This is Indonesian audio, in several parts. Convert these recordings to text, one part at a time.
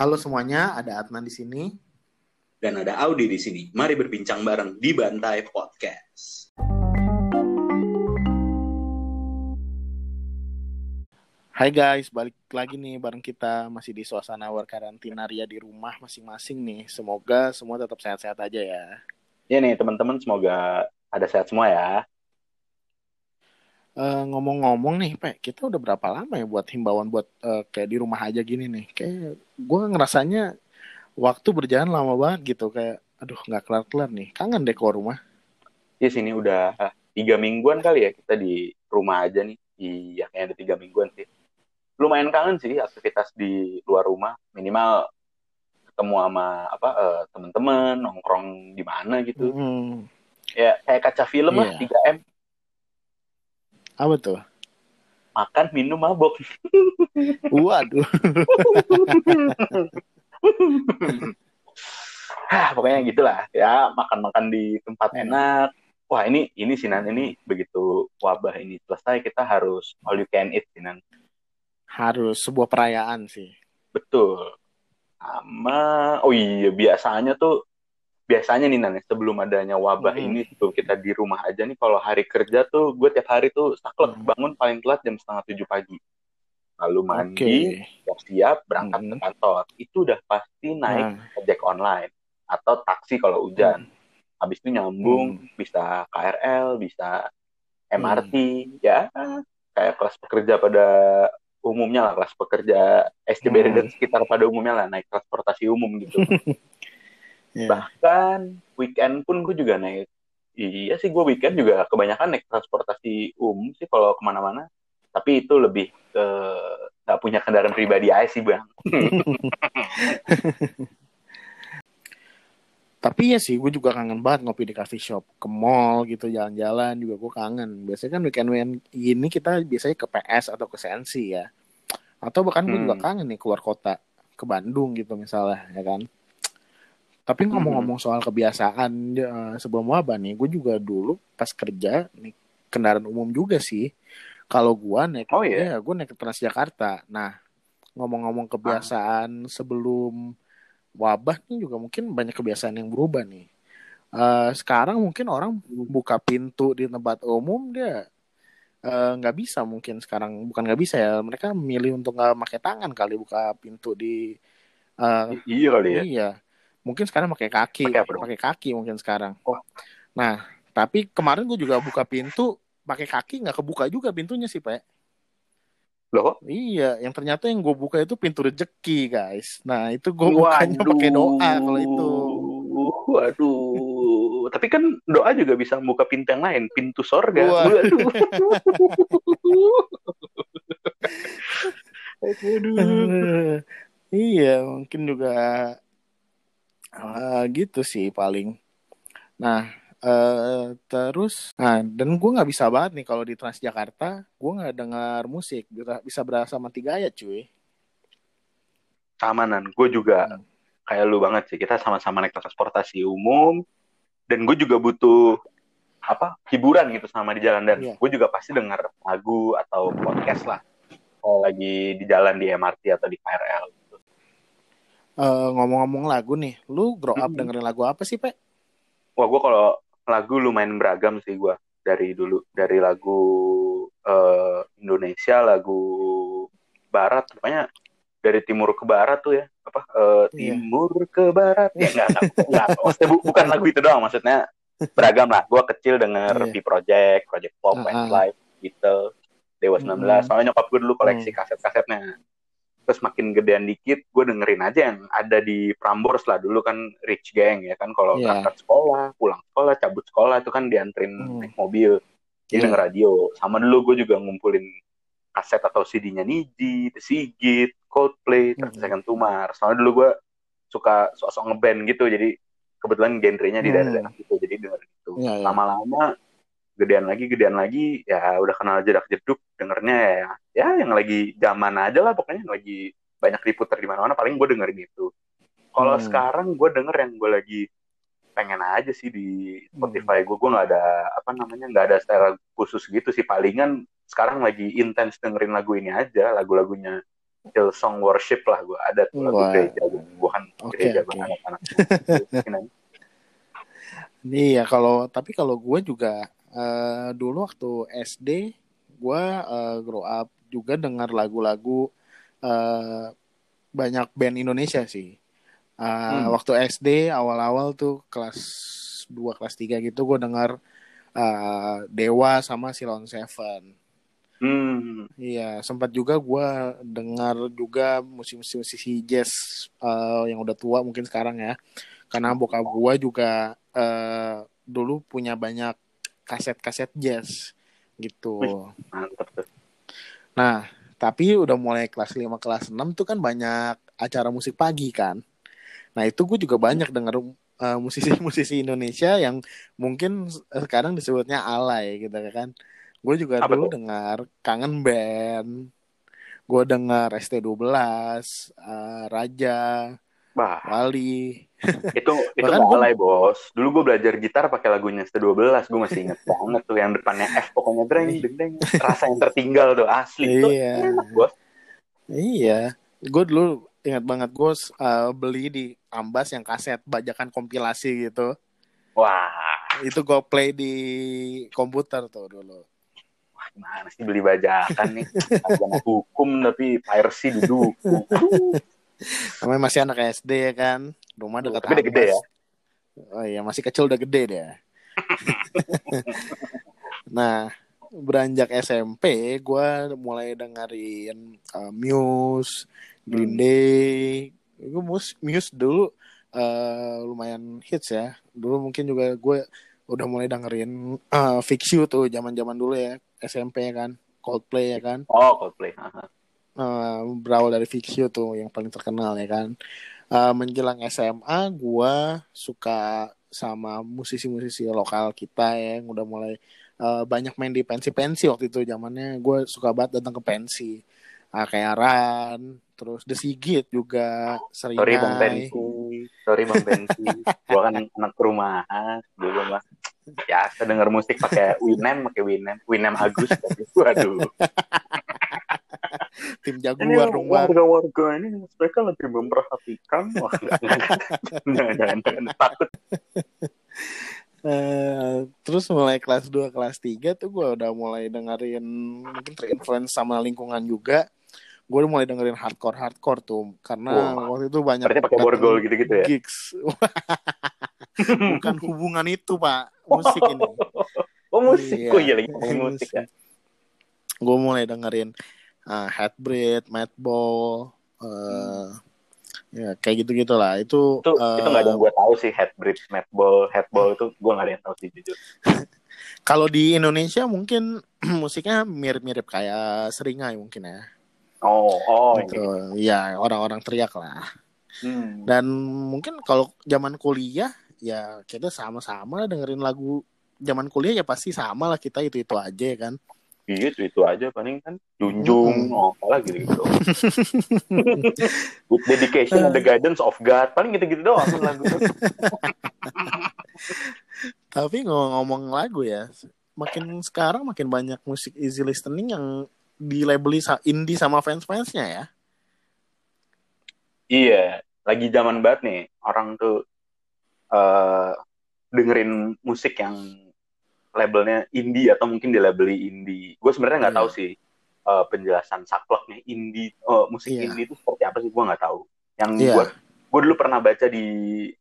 Halo semuanya, ada Adnan di sini. Dan ada Audi di sini. Mari berbincang bareng di Bantai Podcast. Hai guys, balik lagi nih bareng kita masih di suasana war karantina ria di rumah masing-masing nih. Semoga semua tetap sehat-sehat aja ya. Ya nih teman-teman semoga ada sehat semua ya. Uh, ngomong-ngomong nih, Pak, kita udah berapa lama ya buat himbauan buat uh, kayak di rumah aja gini nih. Kayak gue ngerasanya waktu berjalan lama banget gitu. Kayak, aduh nggak kelar-kelar nih. Kangen deh keluar rumah. Ya sini udah tiga mingguan kali ya kita di rumah aja nih. Iya, kayaknya ada tiga mingguan sih. Lumayan kangen sih aktivitas di luar rumah. Minimal ketemu sama apa uh, temen-temen nongkrong di mana gitu. Hmm. Ya kayak kaca film yeah. lah 3 iya. m apa tuh? Makan, minum, mabok. Waduh. Hah, pokoknya gitulah ya makan-makan di tempat enak. Wah ini ini Sinan ini begitu wabah ini selesai kita harus all you can eat Sinan. Harus sebuah perayaan sih. Betul. Sama oh iya biasanya tuh biasanya nih Nan, sebelum adanya wabah hmm. ini sebelum kita di rumah aja nih kalau hari kerja tuh gue tiap hari tuh saklek hmm. bangun paling telat jam setengah tujuh pagi lalu mandi siap-siap berangkat hmm. ke kantor itu udah pasti naik hmm. ojek online atau taksi kalau hujan hmm. habis itu nyambung hmm. bisa KRL bisa MRT hmm. ya kayak kelas pekerja pada umumnya lah kelas pekerja SCBD hmm. dan sekitar pada umumnya lah naik transportasi umum gitu Yeah. Bahkan weekend pun gue juga naik. Iya sih gue weekend juga kebanyakan naik transportasi umum sih kalau ke mana-mana. Tapi itu lebih ke nggak punya kendaraan pribadi aja sih bang. Tapi ya sih, gue juga kangen banget ngopi di coffee shop, ke mall gitu, jalan-jalan juga gue kangen. Biasanya kan weekend-weekend ini kita biasanya ke PS atau ke Sensi ya. Atau bahkan gue juga hmm. kangen nih keluar kota, ke Bandung gitu misalnya, ya kan. Tapi ngomong-ngomong soal kebiasaan uh, sebelum wabah nih, gue juga dulu pas kerja nih kendaraan umum juga sih. Kalau gue naik, oh, iya? ya gue naik ke Transjakarta. Nah, ngomong-ngomong kebiasaan ah. sebelum wabah nih juga mungkin banyak kebiasaan yang berubah nih. Uh, sekarang mungkin orang buka pintu di tempat umum dia eh, nggak uh, bisa mungkin sekarang bukan nggak bisa ya mereka milih untuk nggak pakai tangan kali buka pintu di uh, iya kali ya iya mungkin sekarang pakai kaki. Pakai kaki mungkin sekarang. Oh. nah tapi kemarin gue juga buka pintu pakai kaki nggak kebuka juga pintunya sih pak. Loh iya yang ternyata yang gue buka itu pintu rejeki guys. Nah itu gue bukanya pakai doa kalau itu. Waduh. Tapi kan doa juga bisa membuka pintu yang lain pintu sorga. Waduh. Iya mungkin juga Uh, gitu sih paling. Nah, uh, terus, nah dan gue nggak bisa banget nih kalau di Transjakarta, gue nggak dengar musik, bisa, bisa berasa mati gaya cuy. Samanan, gue juga hmm. kayak lu banget sih. Kita sama-sama naik transportasi umum, dan gue juga butuh apa hiburan gitu sama di jalan dan yeah. gue juga pasti dengar lagu atau podcast lah kalau lagi di jalan di MRT atau di KRL ngomong ngomong-ngomong lagu nih, lu grow up hmm. dengerin lagu apa sih, Pak? Wah, gue kalau lagu lumayan beragam sih gue dari dulu dari lagu uh, Indonesia, lagu Barat, pokoknya dari timur ke barat tuh ya apa uh, timur ke barat ya enggak enggak, enggak. Bu, bukan lagu itu doang maksudnya beragam lah gue kecil denger yeah. P Project Project Pop uh -huh. Westlife gitu Dewa 19 mm -hmm. soalnya nyokap gue dulu koleksi mm. kaset-kasetnya terus makin gedean dikit gue dengerin aja yang ada di Prambors lah dulu kan rich gang ya kan kalau yeah. berangkat sekolah pulang sekolah cabut sekolah itu kan diantrin hmm. naik mobil jadi yeah. denger radio sama dulu gue juga ngumpulin kaset atau CD-nya Niji, The Sigit, Coldplay, hmm. Second Tumar. Soalnya dulu gue suka sok-sok ngeband gitu, jadi kebetulan genrenya di hmm. daerah-daerah gitu, jadi denger itu. Yeah, yeah. Lama-lama gedean lagi gedean lagi ya udah kenal jedak jeduk dengernya ya ya yang lagi zaman aja lah pokoknya yang lagi banyak diputer di mana-mana paling gue dengerin itu kalau hmm. sekarang gue denger yang gue lagi pengen aja sih di Spotify gue gue nggak ada apa namanya nggak ada secara khusus gitu sih palingan sekarang lagi intens dengerin lagu ini aja lagu-lagunya Hillsong Worship lah gue ada tuh lagu Wah. gereja gue kan Oke, gereja banget anak-anak. Iya kalau tapi kalau gue juga eh, dulu waktu SD gue eh, grow up juga dengar lagu-lagu eh, banyak band Indonesia sih. Eh, Hmm. Waktu SD awal-awal tuh kelas 2 kelas 3 gitu gue dengar eh, Dewa sama Silon Seven. hmm Iya sempat juga gue dengar juga musisi-musisi jazz eh, yang udah tua mungkin sekarang ya. Karena bokap gue juga eh, dulu punya banyak kaset-kaset jazz gitu. Wih. mantep tuh Nah, tapi udah mulai kelas 5 kelas 6 tuh kan banyak acara musik pagi kan. Nah, itu gue juga banyak denger eh, musisi-musisi Indonesia yang mungkin sekarang disebutnya alay gitu kan. Gue juga Apa dulu tuh? dengar Kangen Band. Gue dengar ST12, eh, Raja, Wah, Wali. itu itu Bahkan gua- alay bos. Dulu gue belajar gitar pakai lagunya ST12, gue masih inget banget tuh yang depannya F pokoknya dreng deng deng. Rasa yang tertinggal tuh asli tuh Iya. enak bos. Iya, gue dulu ingat banget gue eh, beli di Ambas yang kaset bajakan kompilasi gitu. Wah, Itu gue play di komputer tuh dulu. wah gimana sih beli bajakan nih? Agama hukum tapi piracy duduk. Namanya masih anak SD ya kan, rumah dekat Tapi udah gede ya? Oh iya, masih kecil udah gede deh. nah, beranjak SMP, gue mulai dengerin eh, Muse, Green Hmm. Day. Gue Muse, Muse dulu eh, lumayan hits ya. Dulu mungkin juga gue udah mulai dengerin eh, Fix You tuh zaman-zaman dulu ya, SMP ya kan, Coldplay ya kan. Oh, Coldplay. Eh, berawal dari Fix You tuh yang paling terkenal ya kan. Eh, menjelang SMA gue suka sama musisi-musisi lokal kita ya, yang udah mulai eh, banyak main di pensi-pensi waktu itu zamannya gue suka banget datang ke pensi Ah, kayak Ran terus The Sigit juga sering Sorry Bang Bensi. Sorry Bang Bensi. Gua kan anak rumahan dulu mah. Ya, saya denger musik pakai Winem, pakai Winem, Winem Agus. Waduh. tim Ini Jaguar dong warga-warga ini mereka lebih memperhatikan. Wah, jangan, jangan, takut. Eh, terus mulai kelas 2, kelas 3 tuh gue udah mulai dengerin mungkin terinfluence sama lingkungan juga. Gue udah mulai dengerin hardcore-hardcore tuh karena Wah. waktu itu banyak pakai borgol gitu-gitu ya? Gigs. Bukan hubungan itu, Pak. Musik ini. Oh musik, Iya. oh iya lagi ngomongin musik ya. Gue mulai dengerin uh, Headbreed, Madball, uh, ya kayak gitu-gitu lah. Itu Itu uh, itu nggak ada yang gue tahu sih headbreed, madball, headball itu gue nggak ada yang tahu sih jujur. kalau di Indonesia mungkin musiknya mirip-mirip kayak Seringai mungkin ya. Oh, oh gitu. ini. Ya, orang-orang teriak lah. Hmm. Dan mungkin kalau zaman kuliah ya kita sama-sama dengerin lagu zaman kuliah ya pasti sama lah kita itu-itu aja ya kan. Iya itu, itu aja paling kan Junjung, Mm-mm. oh apalah gitu gitu. With dedication and the guidance of God, paling gitu-gitu doang kan lagu. Tapi ngomong lagu ya, makin sekarang makin banyak musik easy listening yang dilabeli indie sama fans-fansnya ya. iya, lagi zaman banget nih orang tuh eh dengerin musik yang labelnya indie atau mungkin dilabeli indie. Gue sebenarnya nggak Iya. tahu sih eh, penjelasan sakleknya indie, oh, musik Iya. indie itu seperti apa sih? Gue nggak tahu. Yang Iya. gue gue dulu pernah baca di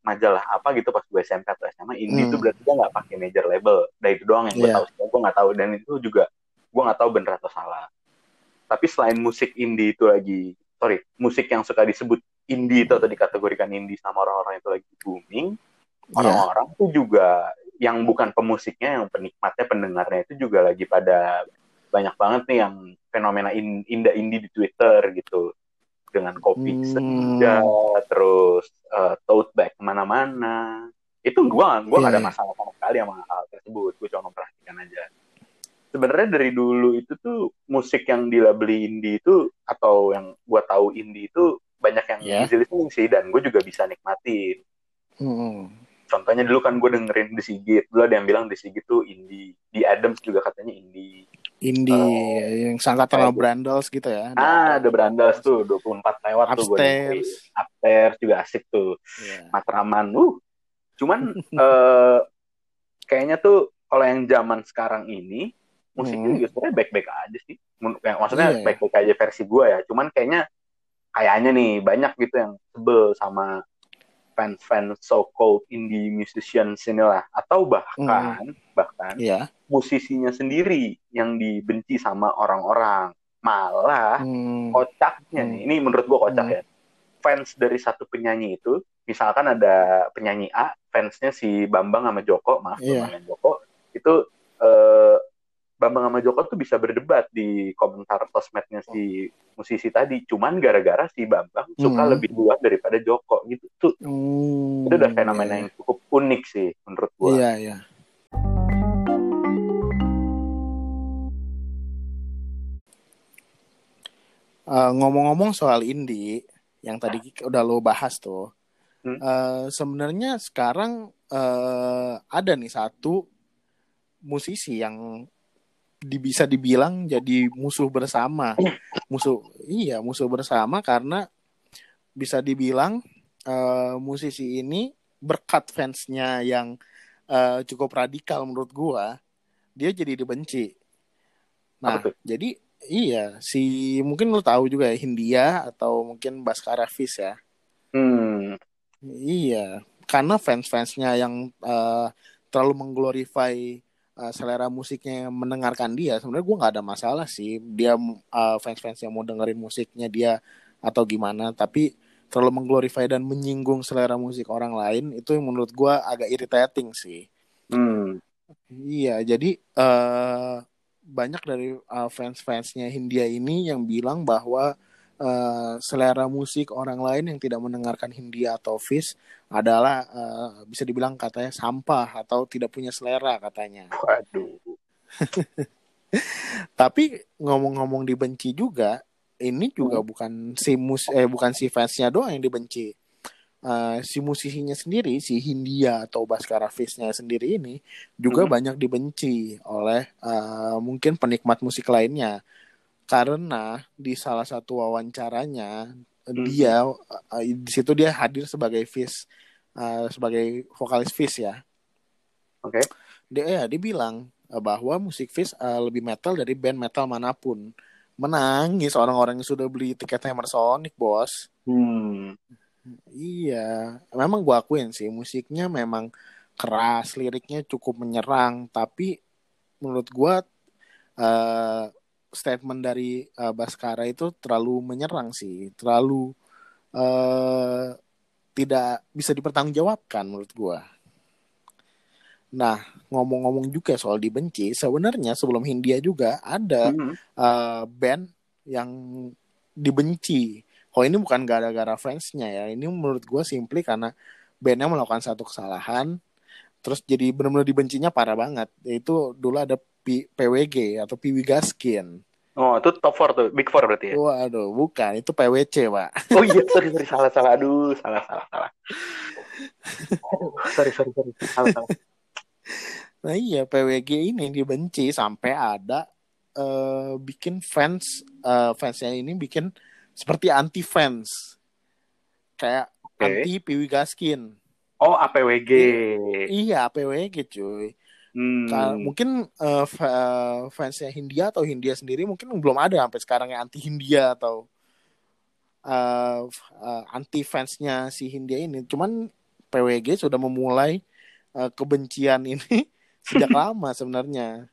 majalah apa gitu pas gue SMP atau SMA indie Hmm. itu berarti dia nggak pakai major label dan itu doang yang gue Iya. tahu gue nggak tahu dan itu juga gue nggak tahu bener atau salah tapi selain musik indie itu lagi sorry musik yang suka disebut indie itu atau dikategorikan indie sama orang-orang itu lagi booming Iya. orang-orang tuh juga yang bukan pemusiknya yang penikmatnya pendengarnya itu juga lagi pada banyak banget nih yang fenomena in, indah indie di Twitter gitu dengan kopi Hmm. senja terus eh, tote bag ke mana-mana itu gua gua nggak ada Iya. masalah sama sekali sama hal tersebut gua cuma memperhatikan aja sebenarnya dari dulu itu tuh musik yang dilabeli indie itu atau yang gua tahu indie itu banyak yang Iya. easy listening sih dan gue juga bisa nikmatin Hmm. Contohnya dulu kan gue dengerin The Sigit dulu ada yang bilang The Sigit tuh indie di Adams juga katanya indie Indie uh, yang sangkatan sama Brandles gitu ya. Ah, ada Brandles tuh 24 lewat Upstairs. tuh gue. Upstairs juga asik tuh. Yeah. Matraman. Uh. Cuman uh, kayaknya tuh kalau yang zaman sekarang ini musiknya Hmm. sebenarnya baik-baik aja sih. Maksudnya Iya. baik-baik aja versi gue ya. Cuman kayaknya kayaknya nih banyak gitu yang sebel sama fans-fans so-called indie musicians inilah atau bahkan bahkan Iya. musisinya sendiri yang dibenci sama orang-orang. Malah Hmm. kocaknya Hmm. nih, ini menurut gua kocak Hmm. ya. Fans dari satu penyanyi itu, misalkan ada penyanyi A, fansnya si Bambang sama Joko, maaf. Bambang dan Joko, itu eh, Bambang sama Joko tuh bisa berdebat di komentar sosmednya si musisi tadi. Cuman gara-gara si Bambang suka Hmm. lebih duluan daripada Joko gitu. Tuh, Hmm, itu udah fenomena iya. yang cukup unik sih menurut gua. Iya, iya. Eh, ngomong-ngomong soal indie yang tadi udah lo bahas tuh, Hmm. eh, sebenarnya sekarang eh, ada nih satu musisi yang bisa dibilang jadi musuh bersama, musuh iya musuh bersama karena bisa dibilang eh, musisi ini berkat fansnya yang eh, cukup radikal menurut gua, dia jadi dibenci. Nah, jadi iya si mungkin lo tahu juga ya Hindia atau mungkin Baskara Fish ya. Hmm. Iya, karena fans-fansnya yang eh, terlalu mengglorify eh, selera musiknya yang mendengarkan dia, sebenarnya gue nggak ada masalah sih. Dia eh, fans-fans yang mau dengerin musiknya dia atau gimana, tapi terlalu mengglorify dan menyinggung selera musik orang lain itu yang menurut gue agak irritating sih. Hmm. Iya, jadi eh banyak dari eh, fans-fansnya Hindia ini yang bilang bahwa eh, selera musik orang lain yang tidak mendengarkan Hindia atau Fish adalah eh, bisa dibilang katanya sampah atau tidak punya selera katanya. Waduh. Tapi ngomong-ngomong dibenci juga, ini juga bukan si mus eh bukan si fansnya doang yang dibenci. Eh, si musisinya sendiri, si Hindia atau Baskara Fish-nya sendiri ini juga Hmm. banyak dibenci oleh eh, mungkin penikmat musik lainnya. Karena di salah satu wawancaranya dia eh, di situ dia hadir sebagai Fish eh, sebagai vokalis Fish ya. Oke. Dia ya dia bilang bahwa musik Fish eh, lebih metal dari band metal mana pun. Menangis orang-orang yang sudah beli tiket Hammer Sonic, bos. Hmm. Iya, memang gua akuin sih musiknya memang keras, liriknya cukup menyerang, tapi menurut gua eh, statement dari eh, Baskara itu terlalu menyerang sih, terlalu eh, tidak bisa dipertanggungjawabkan menurut gua. Nah, ngomong-ngomong juga soal dibenci, sebenarnya sebelum Hindia juga ada Hmm. eh, band yang dibenci. Oh ini bukan gara-gara fansnya ya, ini menurut gue simply karena bandnya melakukan satu kesalahan, terus jadi benar-benar dibencinya parah banget. Yaitu dulu ada P- PWG atau Piwi Gaskin. Oh, itu top 4 tuh, big 4 berarti ya? Waduh, bukan, itu PWC pak. Oh iya, sorry, sorry, salah, salah, aduh, salah, salah, salah. Aduh, sorry, sorry, sorry, salah, salah. Nah iya PWG ini dibenci sampai ada eh, bikin fans eh, fansnya ini bikin seperti anti fans kayak Oke. anti Piwi Gaskin. Oh, APWG. Iya PWG cuy. Hmm. Mungkin eh, fansnya Hindia atau Hindia sendiri mungkin belum ada sampai sekarang yang anti Hindia atau f- eh, anti fansnya si Hindia ini. Cuman PWG sudah memulai eh, kebencian ini sejak lama sebenarnya.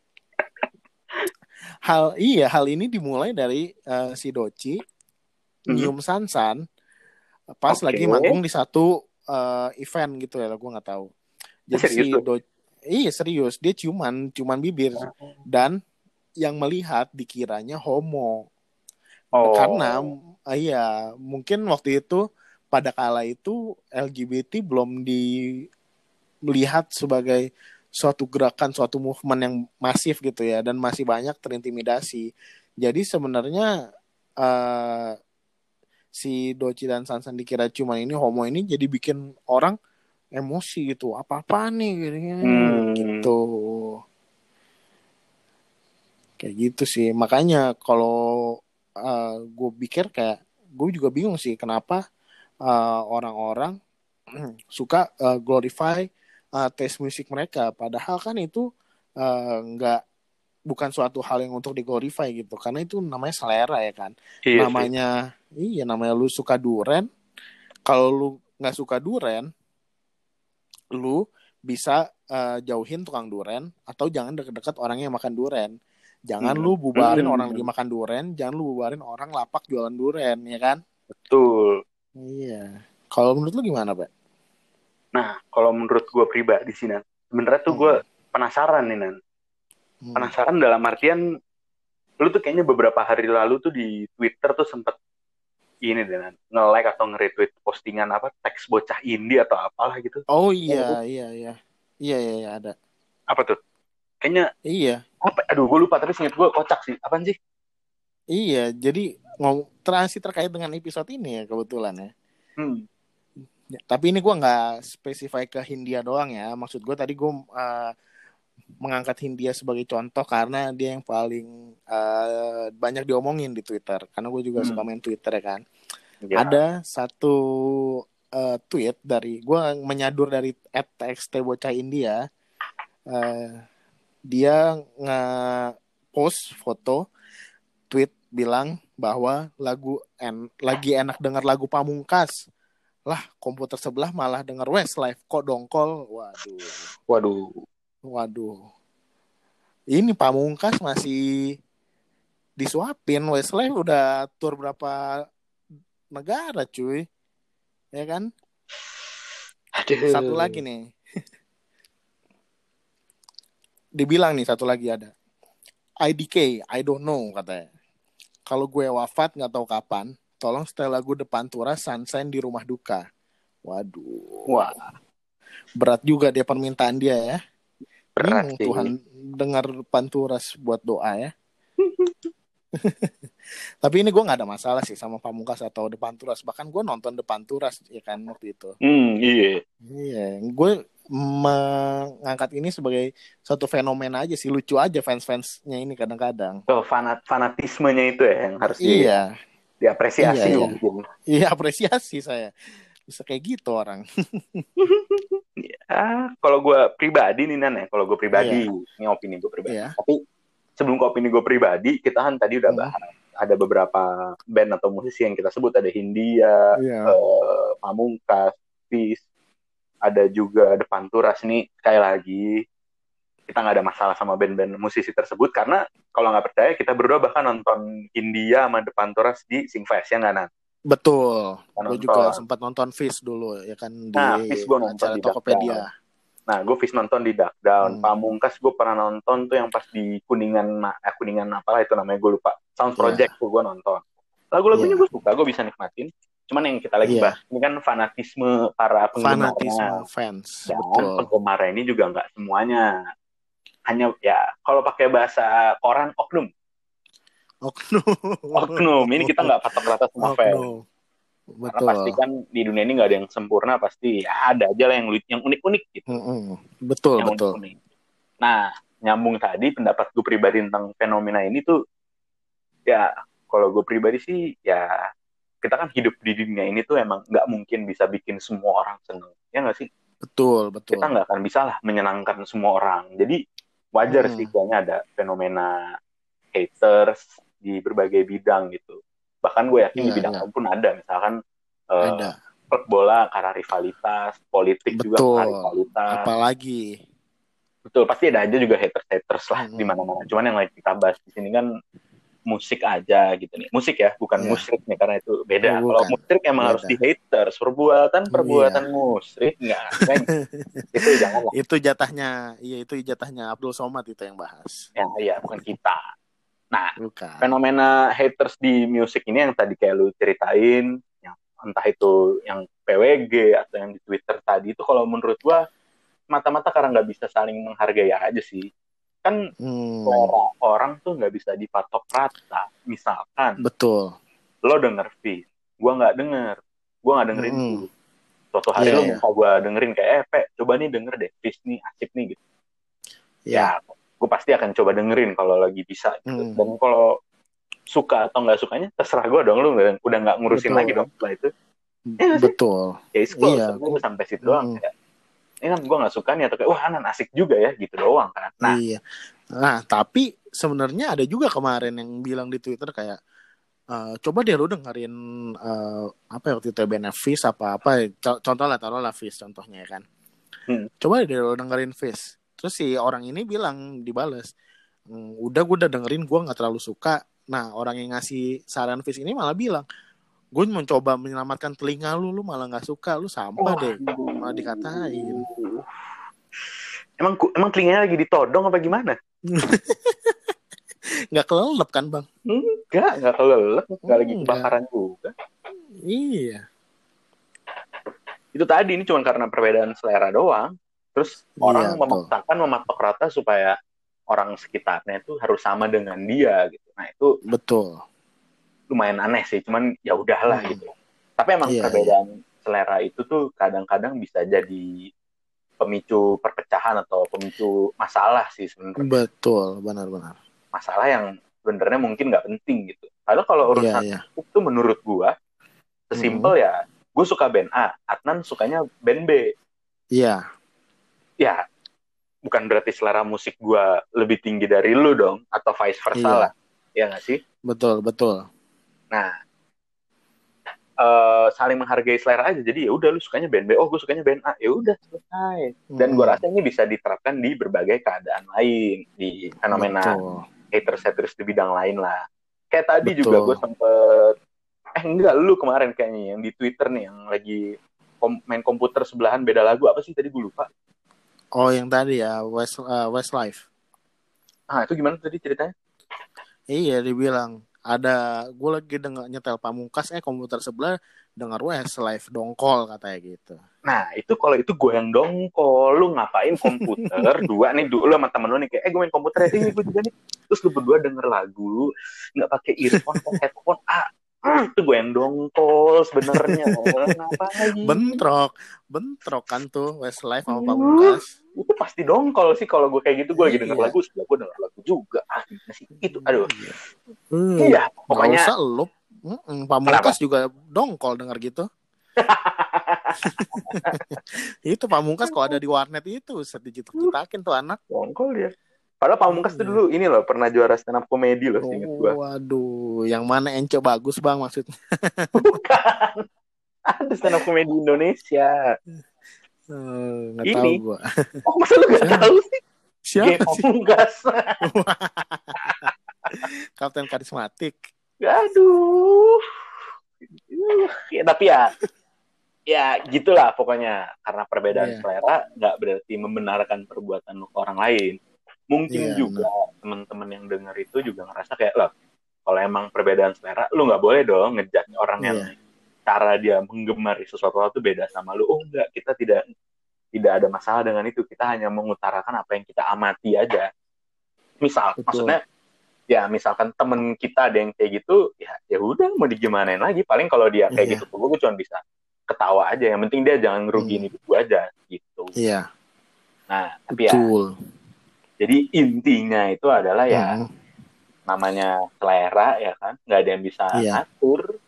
Hal iya hal ini dimulai dari eh, si Doci Mhm. nyium Sansan pas Oke. lagi manggung di satu eh, event gitu ya, gue nggak tahu. Jadi Serius si tuh? Iya serius, dia ciuman, ciuman bibir dan yang melihat dikiranya homo. Oh. Karena iya, mungkin waktu itu pada kala itu LGBT belum dilihat sebagai suatu gerakan, suatu movement yang masif gitu ya dan masih banyak terintimidasi. Jadi sebenarnya eh, si Doci dan Sansan dikira cuman ini homo ini jadi bikin orang emosi gitu. Apa-apa nih gini, Hmm. gitu. kayak gitu sih makanya kalau uh, gue pikir kayak gue juga bingung sih kenapa uh, orang-orang suka uh, glorify uh, taste musik mereka padahal kan itu nggak uh, bukan suatu hal yang untuk diglorify gitu karena itu namanya selera ya kan iya, namanya sih. iya namanya lu suka duren kalau lu nggak suka duren lu bisa uh, jauhin tukang duren atau jangan deket-deket orang yang makan duren jangan hmm. lu bubarin hmm. orang lagi makan duren jangan lu bubarin orang lapak jualan duren ya kan betul iya kalau menurut lu gimana pak nah kalau menurut gue pribadi sih nan sebenarnya tuh hmm. gue penasaran nih nan hmm. penasaran dalam artian lu tuh kayaknya beberapa hari lalu tuh di Twitter tuh sempet ini dengan nge-like atau nge-retweet postingan apa teks bocah indie atau apalah gitu. Oh iya, iya, iya. Iya, iya, iya, ada. Apa tuh? Kayaknya Iya. Apa? Aduh, gue lupa tapi inget gue kocak sih. Apaan sih? Iya, jadi ngomong terasi terkait dengan episode ini ya kebetulan ya. Hmm. Ya, tapi ini gue nggak spesify ke Hindia doang ya. Maksud gue tadi gue uh, mengangkat Hindia sebagai contoh karena dia yang paling uh, banyak diomongin di Twitter. Karena gue juga hmm. suka main Twitter ya kan. Ya. Ada satu uh, tweet dari gue menyadur dari @txt bocah India. Uh, dia nge post foto tweet bilang bahwa lagu en lagi enak dengar lagu Pamungkas lah komputer sebelah malah dengar Westlife kok dongkol waduh waduh Waduh. Ini Pamungkas masih disuapin Westlife udah tur berapa negara cuy. Ya kan? Aduh. Satu lagi nih. Dibilang nih satu lagi ada. IDK, I don't know katanya. Kalau gue wafat nggak tahu kapan, tolong setel lagu depan tura Sunshine di rumah duka. Waduh. Wah. Berat juga dia permintaan dia ya. Berat Tuhan dengar panturas buat doa ya. Tapi ini gue nggak ada masalah sih sama Pamungkas atau depan turas. Bahkan gue nonton depan turas ya kan waktu itu. Hmm, iya. Iya, gue mengangkat ini sebagai satu fenomena aja sih lucu aja fans-fansnya ini kadang-kadang. Oh, fanat fanatismenya itu ya yang harus iya. di, diapresiasi iya, iya. mungkin. Iya, apresiasi saya. Bisa kayak gitu orang. ya kalau gue pribadi nih Nan ya kalau gue pribadi yeah. ini opini gue pribadi yeah. tapi sebelum ke opini gue pribadi kita kan tadi udah hmm. bahas ada beberapa band atau musisi yang kita sebut ada Hindia yeah. uh, Pamungkas Peace ada juga Depan Turas nih sekali lagi kita nggak ada masalah sama band-band musisi tersebut karena kalau nggak percaya kita berdua bahkan nonton India sama Depan Turas di Singfest ya nggak Nan? Betul. Gue juga sempat nonton Fish dulu ya kan di nah, Fish gue nonton di Tokopedia. Nah, gue Fish nonton di Dark Down. Hmm. Pamungkas gue pernah nonton tuh yang pas di Kuningan, eh, Kuningan apalah itu namanya gue lupa. Sound iya. Project yeah. tuh gue nonton. Lagu-lagunya yeah. gue suka, gue bisa nikmatin. Cuman yang kita lagi yeah. bahas ini kan fanatisme para penggemar. Fanatisme fans. Dan Betul. penggemar ini juga nggak semuanya. Hanya ya kalau pakai bahasa koran oknum Oknum. Oknum. Ini kita nggak patok rata semua fans. Betul. Karena pasti kan di dunia ini nggak ada yang sempurna, pasti ya ada aja lah yang yang unik-unik gitu. Mm -hmm. Betul, yang betul. Unik -unik. Nah, nyambung tadi pendapat gue pribadi tentang fenomena ini tuh, ya kalau gue pribadi sih ya kita kan hidup di dunia ini tuh emang nggak mungkin bisa bikin semua orang seneng, ya nggak sih? Betul, betul. Kita nggak akan bisa lah menyenangkan semua orang. Jadi wajar hmm. sih kayaknya ada fenomena haters, di berbagai bidang gitu. Bahkan gue yakin ya, di iya, bidang ya. pun ada, misalkan uh, ada. klub bola karena rivalitas, politik Betul. juga karena rivalitas. Apalagi Betul, pasti ada aja juga haters-haters lah hmm. di mana-mana. Cuman yang lagi kita bahas di sini kan musik aja gitu nih. Musik ya, bukan yeah. musik nih karena itu beda. Oh, Kalau musik emang beda. harus di haters, perbuatan perbuatan yeah. musik enggak. Kan? itu jangan lah. Itu jatahnya, iya itu jatahnya Abdul Somad itu yang bahas. Ya, iya, bukan kita. Nah, Bukan. fenomena haters di musik ini yang tadi kayak lu ceritain, yang entah itu yang PWG atau yang di Twitter tadi itu kalau menurut gua mata-mata karena nggak bisa saling menghargai aja sih. Kan hmm. orang tuh nggak bisa dipatok rata. Misalkan. Betul. Lo denger Fis, gua nggak denger, gua nggak dengerin hmm. dulu. Suatu hari yeah, lo yeah. mau gua dengerin kayak, eh, Pe, coba nih denger deh, Fis nih asik nih gitu. Yeah. Ya, gue pasti akan coba dengerin kalau lagi bisa gitu. Hmm. dan kalau suka atau nggak sukanya terserah gue dong lu udah nggak ngurusin Betul. lagi dong setelah itu Iya sih. betul ya cool Iya, gue sampai situ doang Hmm. kayak ini kan gue nggak suka nih atau kayak wah Anan asik juga ya gitu doang kan nah iya nah tapi sebenarnya ada juga kemarin yang bilang di twitter kayak eh, coba deh lu dengerin eh, apa ya waktu itu benefis apa apa Co- contoh lah taruh lah Fizz contohnya ya kan Hmm. coba deh lu dengerin Fizz terus si orang ini bilang dibales "Hmm, udah gue udah dengerin gue nggak terlalu suka. Nah orang yang ngasih saran Fizz ini malah bilang gue mencoba menyelamatkan telinga lu lu malah nggak suka lu sampah deh. Malah dikatain. Emang emang telinganya lagi ditodong apa gimana? Nggak kelelep kan bang? Enggak nggak kelelep. Nggak lagi kebakaran juga. Iya. Itu tadi ini cuma karena perbedaan selera doang terus Iya, orang memaksakan mematok rata supaya orang sekitarnya itu harus sama dengan dia gitu. Nah itu betul. lumayan aneh sih cuman ya udahlah Hmm. gitu. Tapi emang Iya, perbedaan selera itu tuh kadang-kadang bisa jadi pemicu perpecahan atau pemicu masalah sih sebenarnya. Betul benar-benar masalah yang sebenarnya mungkin nggak penting gitu. Padahal kalau iya urusan iya. itu menurut gua sesimpel ya gue suka band A Adnan sukanya band B. Iya ya bukan berarti selera musik gua lebih tinggi dari lu dong atau vice versa Iya. lah. Ya nggak sih? Betul betul. Nah eh, saling menghargai selera aja. Jadi ya udah lu sukanya band B oh gue sukanya band A. Ya udah selesai. Dan Hmm, gua rasa ini bisa diterapkan di berbagai keadaan lain di fenomena haters haters di bidang lain lah. Kayak tadi Betul. juga gue sempet eh enggak lu kemarin kayaknya yang di twitter nih yang lagi kom- main komputer sebelahan beda lagu. Apa sih tadi gue lupa oh yang tadi ya West uh, Westlife. Ah itu gimana tadi ceritanya? Iya dibilang. Ada gue lagi denger nyetel pamungkas eh komputer sebelah dengar Westlife dongkol katanya gitu. Nah, itu kalau itu gue yang dongkol, lu ngapain komputer, dua nih dulu sama temen lu nih, kayak, eh gue main komputer ya, gue juga nih. Terus lu berdua denger lagu, nggak pakai earphone, pakai headphone, ah, itu gue yang dongkol sebenarnya. Kenapa lagi? bentrok bentrok kan tuh Westlife sama pamungkas Itu pasti dongkol sih kalau gue kayak gitu, gue lagi denger Iya. lagu, sebelah gue denger lagu juga. Ah, sih? Itu, aduh. Hmm, Iya, nggak pokoknya usah lu Mm-mm, pamungkas juga dongkol denger gitu itu pamungkas kalau ada di warnet itu sedikit citakin tuh anak dongkol ya. Padahal Pamungkas tuh Iya. dulu ini loh, pernah juara stand up comedy loh, seinget gue. Waduh, yang mana Ence bagus bang maksudnya? Bukan. Ada stand up comedy Indonesia. Eh, Ini. tahu gua. Oh, masa lu gak tahu sih? Siapa Game sih? Pamungkas. Kapten karismatik. Aduh. Ya, tapi ya, ya gitulah pokoknya. Karena perbedaan Iya. selera nggak berarti membenarkan perbuatan orang lain. Mungkin Iya, juga teman-teman yang denger itu juga ngerasa kayak, loh, kalau emang perbedaan selera, lu nggak boleh dong ngejudge orang yang Iya. cara dia menggemari sesuatu itu beda sama lu. Oh enggak, kita tidak tidak ada masalah dengan itu. Kita hanya mengutarakan apa yang kita amati aja. Misal, Betul. maksudnya ya misalkan temen kita ada yang kayak gitu, ya ya udah mau digimanain lagi. Paling kalau dia kayak Iya. gitu, gue cuma bisa ketawa aja. Yang penting dia jangan ngerugiin Hmm. hidup gue aja gitu. Iya, Nah, tapi ya betul. Jadi intinya itu adalah ya Hmm, namanya selera ya kan, nggak ada yang bisa Iya. ngatur.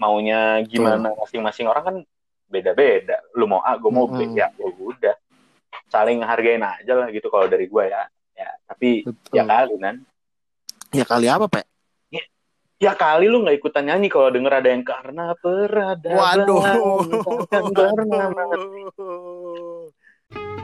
Maunya gimana masing-masing orang kan beda-beda. Lu mau A, gue mau B, Mm-mm. ya ya udah. Saling hargain aja lah gitu kalau dari gue ya. Ya, tapi betul. ya kali kan. Ya kali apa, Pak? Ya kali lu nggak ikutan nyanyi kalau denger ada yang karena peradaban. Waduh. Karena Waduh.